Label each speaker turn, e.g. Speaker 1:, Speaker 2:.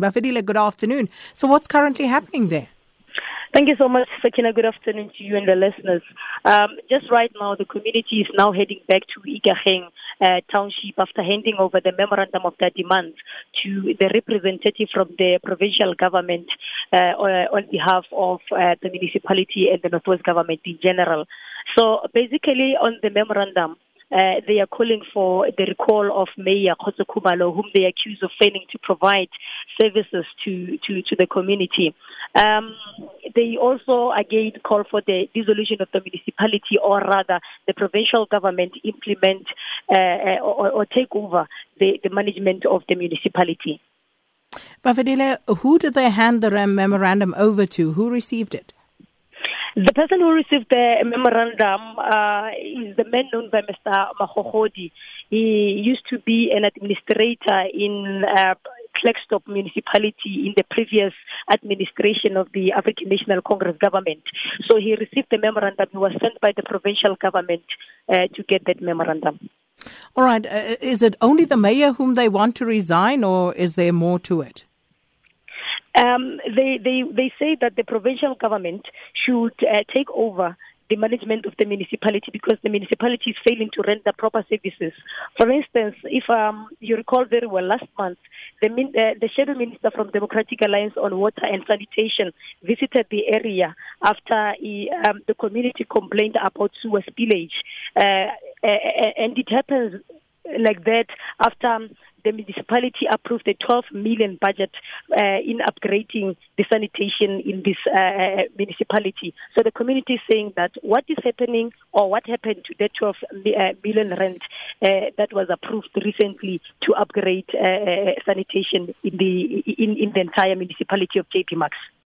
Speaker 1: Bafedile, good afternoon. So, what's currently happening there?
Speaker 2: Thank you so much, Sakina. Good afternoon to you and the listeners. Um, just right now, the community is now heading back to Ikageng uh, Township after handing over the memorandum of their demands to the representative from the provincial government uh, on behalf of uh, the municipality and the Northwest government in general. So basically, on the memorandum, uh, they are calling for the recall of Mayor Kgotso Khumalo, whom they accuse of failing to provide services to, to, to the community. Um, they also again call for the dissolution of the municipality, or rather, the provincial government implement uh, uh or, or, take over the, the management of the municipality.
Speaker 1: Bafedile, who did they hand the memorandum over to? Who received it?
Speaker 2: The person who received the memorandum uh, is the man known by Mr. Mahogodi. He used to be an administrator in uh, municipality in the previous administration of the African National Congress government. So he received the memorandum. He was sent by the provincial government uh, to get that memorandum.
Speaker 1: All right. Uh, is it only the mayor whom they want to resign, or is there more to it?
Speaker 2: Um, they, they, they say that the provincial government should uh, take over the management of the municipality because the municipality is failing to render proper services. For instance, if um, you recall very well, last month, the, uh, the shadow minister from Democratic Alliance on Water and Sanitation visited the area after he, um, the community complained about sewer spillage. Uh, and it happens like that after the municipality approved a 12 million budget uh, in upgrading the sanitation in this uh, uh, municipality. So the community is saying that what is happening or what happened to the 12 uh, rent uh, that was approved recently to upgrade uh, sanitation in the in, in the entire municipality of JB Marks.